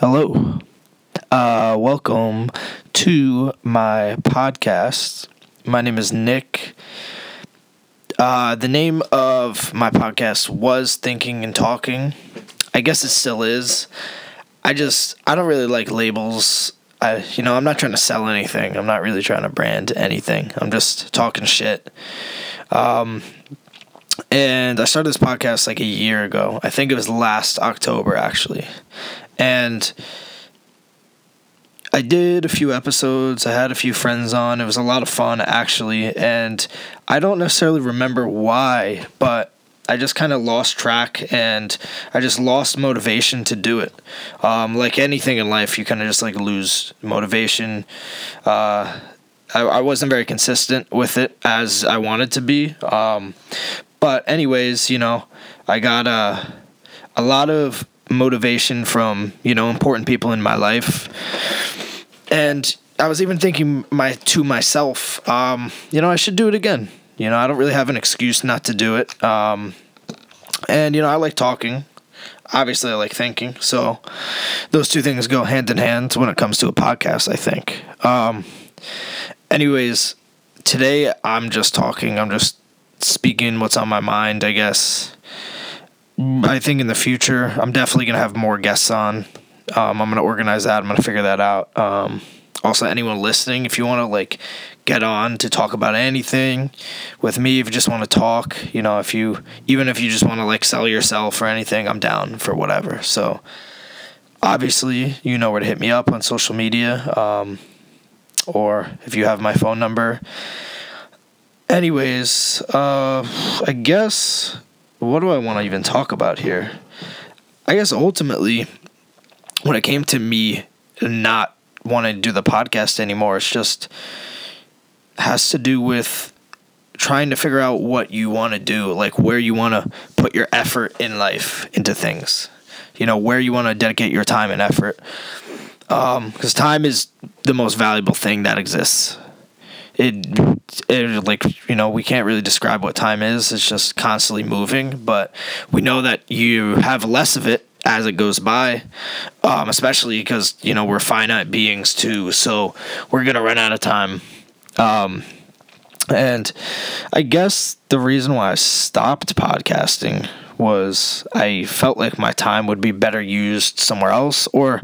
Hello. Uh, welcome to my podcast. My name is Nick. Uh, the name of my podcast was Thinking and Talking. I guess it still is. I just, I don't really like labels. I, you know, I'm not trying to sell anything. I'm not really trying to brand anything. I'm just talking shit. Um, and I started this podcast like a year ago. I think it was last October, actually. And I did a few episodes. I had a few friends on. It was a lot of fun, actually. And I don't necessarily remember why, but I just kind of lost track and I just lost motivation to do it. Um, like anything in life, you kind of just like lose motivation. Uh, I, I wasn't very consistent with it as I wanted to be. Um, but anyways, you know, I got a a lot of motivation from you know important people in my life, and I was even thinking my to myself, um, you know, I should do it again. You know, I don't really have an excuse not to do it. Um, and you know, I like talking. Obviously, I like thinking. So those two things go hand in hand when it comes to a podcast. I think. Um, anyways, today I'm just talking. I'm just speaking what's on my mind, I guess. I think in the future, I'm definitely gonna have more guests on. Um, I'm gonna organize that. I'm gonna figure that out. Um, also, anyone listening, if you want to like get on to talk about anything with me, if you just want to talk, you know, if you even if you just want to like sell yourself or anything, I'm down for whatever. So, obviously, you know where to hit me up on social media, um, or if you have my phone number, Anyways, uh, I guess what do I want to even talk about here? I guess ultimately, when it came to me not wanting to do the podcast anymore, it's just has to do with trying to figure out what you want to do, like where you want to put your effort in life into things. You know, where you want to dedicate your time and effort. Um, because time is the most valuable thing that exists it, it like you know we can't really describe what time is it's just constantly moving but we know that you have less of it as it goes by um, especially because you know we're finite beings too so we're gonna run out of time um, and i guess the reason why i stopped podcasting was I felt like my time would be better used somewhere else. Or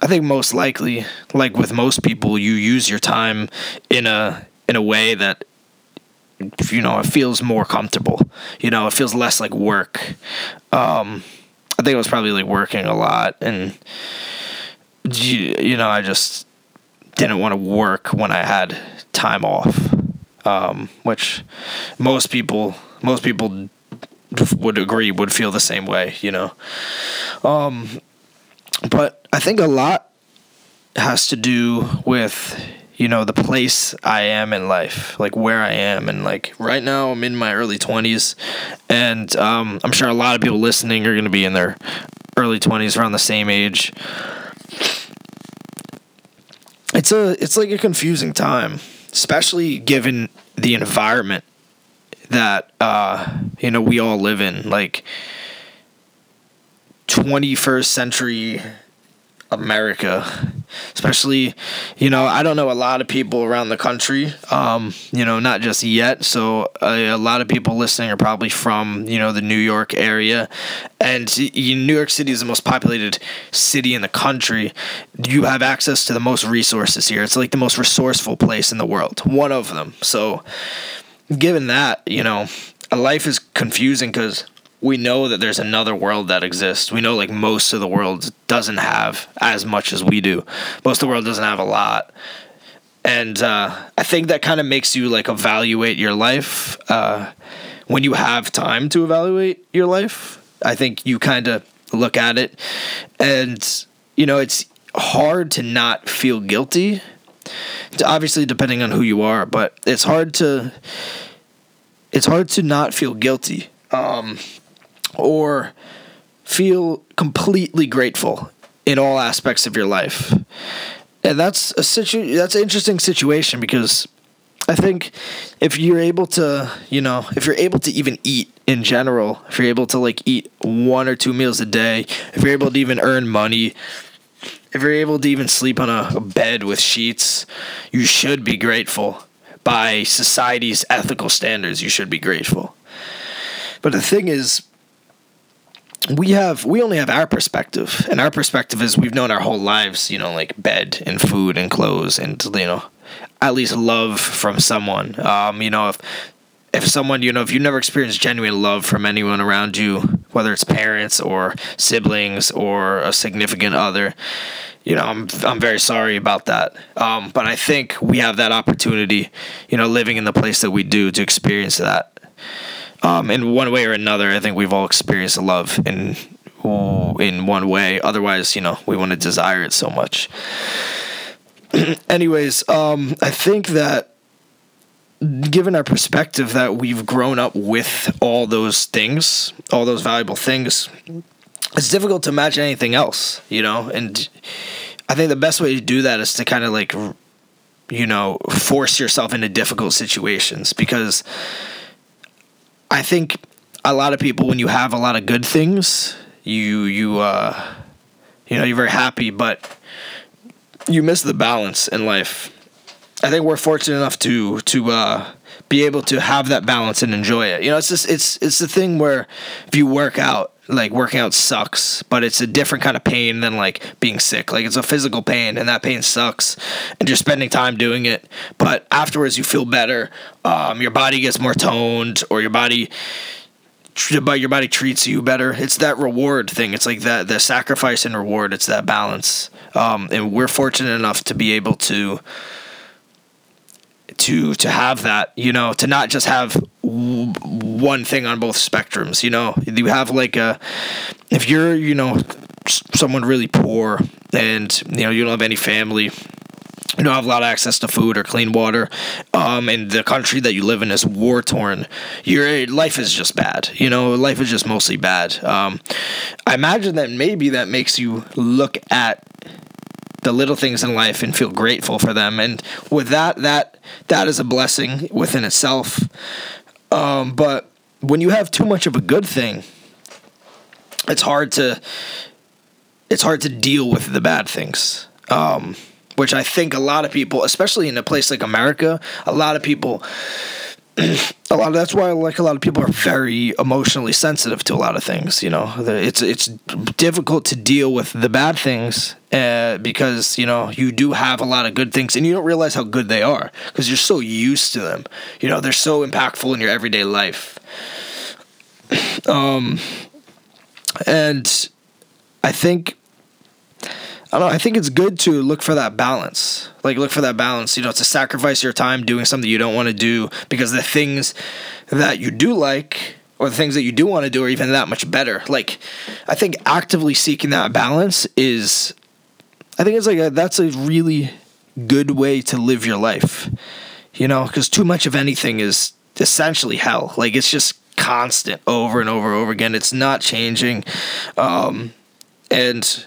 I think most likely, like with most people, you use your time in a in a way that you know it feels more comfortable. You know it feels less like work. Um i think it was probably like working a lot and you know i just didn't want to work when i had time off. Um which most people most people would agree would feel the same way you know. Um but i think a lot has to do with you know the place I am in life, like where I am, and like right now I'm in my early twenties, and um, I'm sure a lot of people listening are going to be in their early twenties, around the same age. It's a it's like a confusing time, especially given the environment that uh, you know we all live in, like. 21st century America, especially, you know, I don't know a lot of people around the country, um, you know, not just yet. So a, a, lot of people listening are probably from, you know, the New York area. And New York City is the most populated city in the country. You have access to the most resources here. It's like the most resourceful place in the world, one of them. So, given that, you know, life is confusing because we know that there's another world that exists. We know like most of the world doesn't have as much as we do. Most of the world doesn't have a lot. And uh, I think that kind of makes you like evaluate your life uh, when you have time to evaluate your life. I think you kind of look at it and, you know, it's hard to not feel guilty. Obviously, depending on who you are, but it's hard to it's hard to not feel guilty. Um, or feel completely grateful in all aspects of your life. And that's a situ- that's an interesting situation because I think if you're able to, you know, if you're able to even eat in general, if you're able to like eat one or two meals a day, if you're able to even earn money, if you're able to even sleep on a, a bed with sheets, you should be grateful. By society's ethical standards, you should be grateful. But the thing is, we have we only have our perspective, and our perspective is we've known our whole lives, you know, like bed and food and clothes, and you know, at least love from someone. Um, you know, if if someone you know if you never experienced genuine love from anyone around you whether it's parents or siblings or a significant other you know i'm i'm very sorry about that um, but i think we have that opportunity you know living in the place that we do to experience that um, in one way or another i think we've all experienced love in in one way otherwise you know we wouldn't desire it so much anyways um, i think that given our perspective that we've grown up with all those things, all those valuable things, it's difficult to imagine anything else, you know? And I think the best way to do that is to kind of like, you know, force yourself into difficult situations because I think a lot of people, when you have a lot of good things, you, you, uh, you know, you're very happy, but you miss the balance in life I think we're fortunate enough to to uh, be able to have that balance and enjoy it. You know, it's just it's it's the thing where if you work out, like working out sucks, but it's a different kind of pain than like being sick. Like it's a physical pain, and that pain sucks, and you're spending time doing it. But afterwards, you feel better. Um, your body gets more toned, or your body but your body treats you better. It's that reward thing. It's like that the sacrifice and reward. It's that balance. Um, and we're fortunate enough to be able to to to have that you know to not just have w- one thing on both spectrums you know you have like a if you're you know someone really poor and you know you don't have any family you don't have a lot of access to food or clean water, um, and the country that you live in is war torn. Your life is just bad. You know, life is just mostly bad. Um, I imagine that maybe that makes you look at the little things in life and feel grateful for them. And with that, that that is a blessing within itself. Um, but when you have too much of a good thing, it's hard to it's hard to deal with the bad things. Um, which I think a lot of people, especially in a place like America, a lot of people a lot of that's why like a lot of people are very emotionally sensitive to a lot of things you know? It's it's difficult to deal with the bad things uh, because you know you do have a lot of good things and you don't realize how good they are because you're so used to them. You know they're so impactful in your everyday life. Um and i think I don't. I think it's good to look for that balance. Like look for that balance. You know, to sacrifice your time doing something you don't want to do because the things that you do like or the things that you do want to do are even that much better. Like I think actively seeking that balance is I think it's like a, that's a really good way to live your life. You know, cuz too much of anything is essentially hell. Like it's just constant over and over and over again. It's not changing. Um and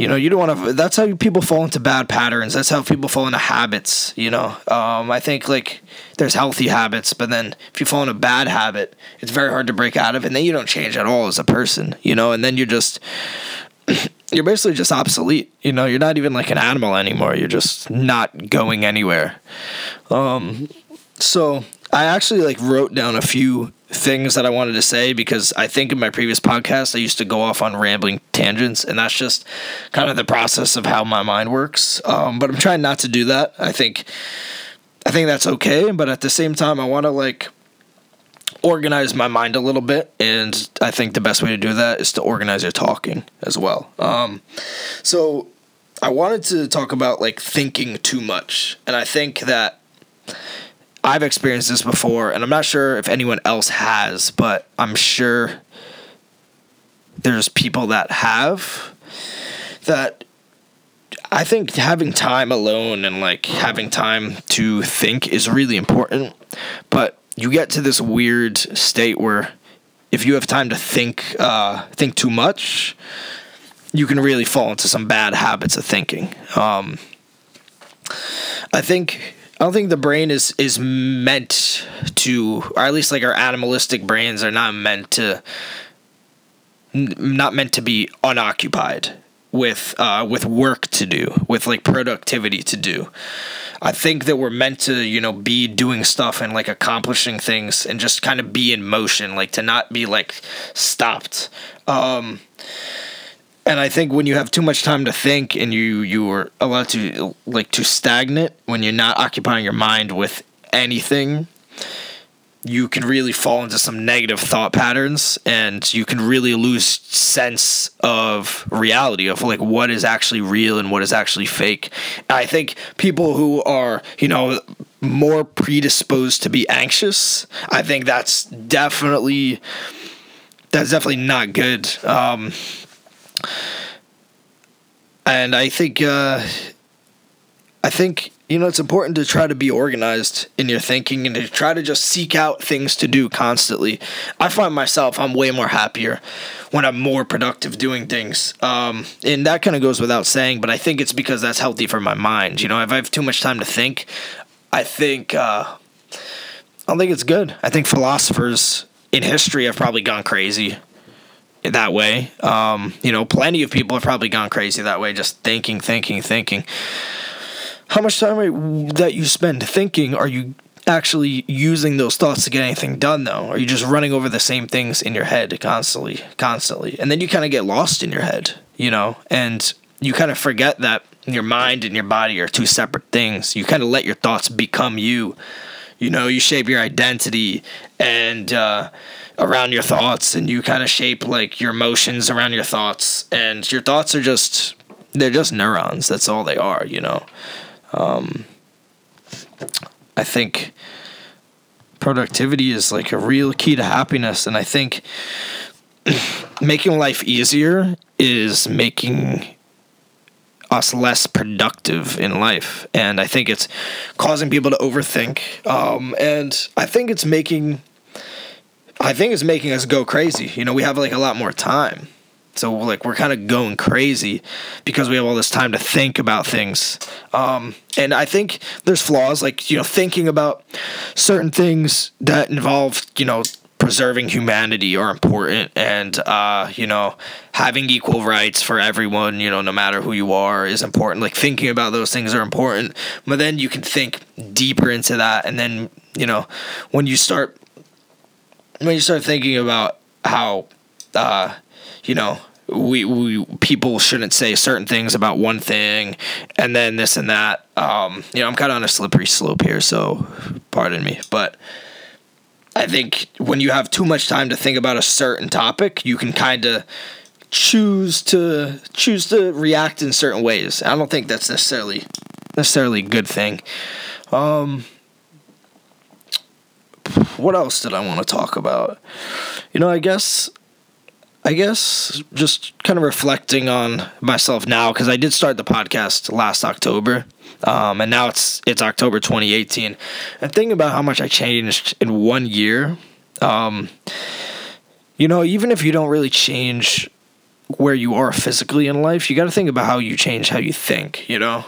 you know, you don't want to. That's how people fall into bad patterns. That's how people fall into habits. You know, um, I think like there's healthy habits, but then if you fall into a bad habit, it's very hard to break out of, and then you don't change at all as a person. You know, and then you're just you're basically just obsolete. You know, you're not even like an animal anymore. You're just not going anywhere. Um, so I actually like wrote down a few things that I wanted to say because I think in my previous podcast I used to go off on rambling tangents, and that's just kind of the process of how my mind works. Um, but I'm trying not to do that. I think I think that's okay, but at the same time, I want to like organize my mind a little bit, and I think the best way to do that is to organize your talking as well. Um, so I wanted to talk about like thinking too much, and I think that I've experienced this before, and I'm not sure if anyone else has, but I'm sure there's people that have that I think having time alone and like having time to think is really important. But you get to this weird state where if you have time to think uh, think too much, you can really fall into some bad habits of thinking. Um, I think I don't think the brain is is meant to, or at least like our animalistic brains are not meant to, not meant to be unoccupied. with uh, with work to do, with like productivity to do. I think that we're meant to, you know, be doing stuff and like accomplishing things and just kind of be in motion, like to not be like stopped. Um, and I think when you have too much time to think and you you are allowed to like to stagnate when you're not occupying your mind with anything you can really fall into some negative thought patterns and you can really lose sense of reality of like what is actually real and what is actually fake. I think people who are, you know, more predisposed to be anxious, I think that's definitely that's definitely not good. Um and I think uh I think you know, it's important to try to be organized in your thinking and to try to just seek out things to do constantly. I find myself, I'm way more happier when I'm more productive doing things. Um, and that kind of goes without saying, but I think it's because that's healthy for my mind. You know, if I have too much time to think, I think, uh, I don't think it's good. I think philosophers in history have probably gone crazy that way. Um, you know, plenty of people have probably gone crazy that way, just thinking, thinking, thinking. How much time that you spend thinking are you actually using those thoughts to get anything done though? Are you just running over the same things in your head constantly constantly? And then you kind of get lost in your head you know? And you kind of forget that your mind and your body are two separate things. You kind of let your thoughts become you. You know you shape your identity and uh, around your thoughts and you kind of shape like your emotions around your thoughts. And your thoughts are just they're just neurons. That's all they are you know? Um, I think productivity is like a real key to happiness, and I think making life easier is making us less productive in life. And i think it's causing people to overthink. Um, and i think it's making i think it's making us go crazy. You know we have like a lot more time. So like we're kind of going crazy because we have all this time to think about things. Um, and I think there's flaws like you know thinking about certain things that involve you know preserving humanity are important. And uh, you know having equal rights for everyone you know no matter who you are is important. Like thinking about those things are important. But then you can think deeper into that. And then you know when you start when you start thinking about how uh, you know, we, we people shouldn't say certain things about one thing and then this and that. Um, you know, I'm kind of on a slippery slope here, so pardon me. But I think when you have too much time to think about a certain topic, you can kind of choose to choose to react in certain ways. I don't think that's necessarily necessarily a good thing. Um, what else did I want to talk about? You know, I guess I guess just kind of reflecting on myself now because I did start the podcast last October, um, and now it's it's October 2018. And thinking about how much I changed in one year, um, you know, even if you don't really change where you are physically in life, you got to think about how you change how you think. You know,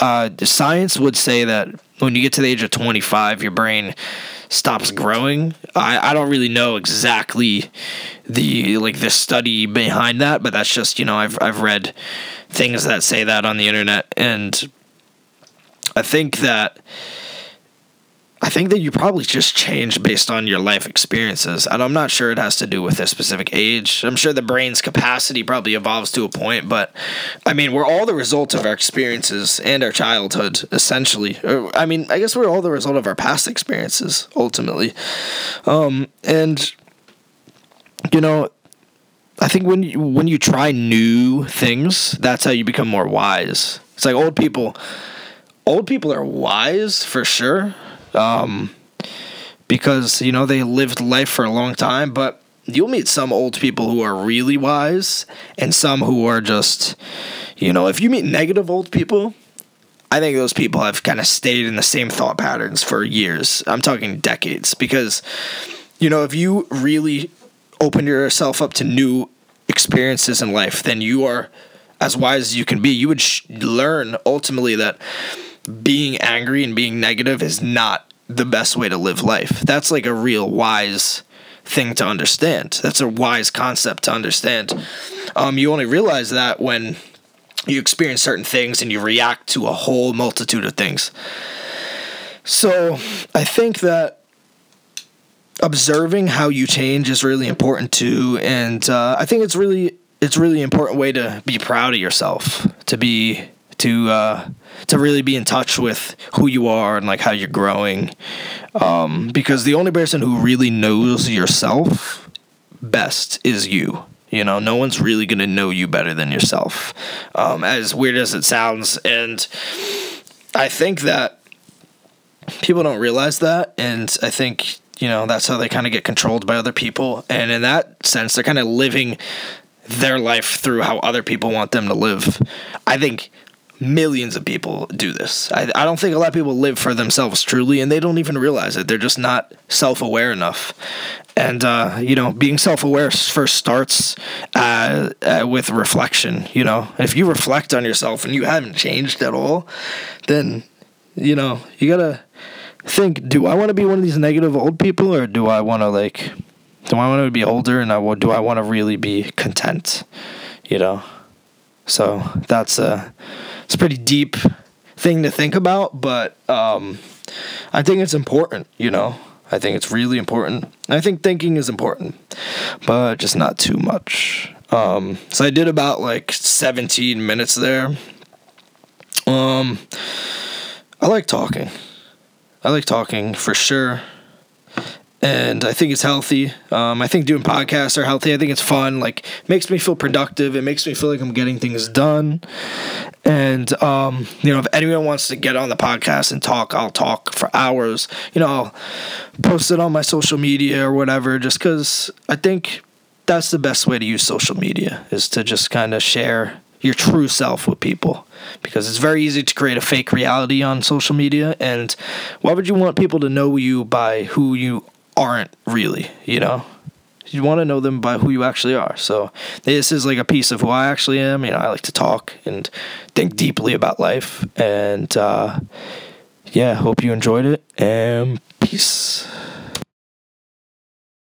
uh, the science would say that when you get to the age of 25, your brain stops growing. I, I don't really know exactly the like the study behind that, but that's just you know I've I've read things that say that on the internet, and I think that I think that you probably just change based on your life experiences. And I'm not sure it has to do with a specific age. I'm sure the brain's capacity probably evolves to a point, but I mean, we're all the result of our experiences and our childhood, essentially. I mean, I guess we're all the result of our past experiences, ultimately. Um, and, you know, I think when you, when you try new things, that's how you become more wise. It's like old people. Old people are wise for sure um, because you know they lived life for a long time. But you'll meet some old people who are really wise, and some who are just, you know, if you meet negative old people, I think those people have kind of stayed in the same thought patterns for years. I'm talking decades because, you know, if you really open yourself up to new experiences in life, then you are as wise as you can be. You would sh- learn ultimately that being angry and being negative is not the best way to live life. That's like a real wise thing to understand. That's a wise concept to understand. Um, you only realize that when you experience certain things and you react to a whole multitude of things. So I think that observing how you change is really important too, and uh, I think it's really it's really important way to be proud of yourself, to be to uh, to really be in touch with who you are and like how you're growing, um, because the only person who really knows yourself best is you. You know, no one's really gonna know you better than yourself. Um, as weird as it sounds, and I think that people don't realize that, and I think you know that's how they kind of get controlled by other people, and in that sense, they're kind of living their life through how other people want them to live. I think millions of people do this. I, I don't think a lot of people live for themselves truly, and they don't even realize it. They're just not self aware enough. And, uh, you know, being self aware first starts uh, uh, with reflection. You know, if you reflect on yourself and you haven't changed at all, then, you know, you gotta think do I want to be one of these negative old people, or do I want to, like, do I want to be older and I, do I want to really be content? You know? So that's a it's a pretty deep thing to think about, but um, I think it's important. You know, I think it's really important. I think thinking is important, but just not too much. Um, so I did about like 17 minutes there. Um, I like talking. I like talking for sure and I think it's healthy. Um, I think doing podcasts are healthy. I think it's fun. Like makes me feel productive. It makes me feel like I'm getting things done. And um, you know, if anyone wants to get on the podcast and talk, I'll talk for hours. You know, I'll post it on my social media or whatever. Just because I think that's the best way to use social media is to just kind of share your true self with people because it's very easy to create a fake reality on social media and why would you want people to know you by who you aren't really, you know? You want to know them by who you actually are. So this is like a piece of who I actually am. You know, I like to talk and think deeply about life. And uh, yeah, hope you enjoyed it. And peace.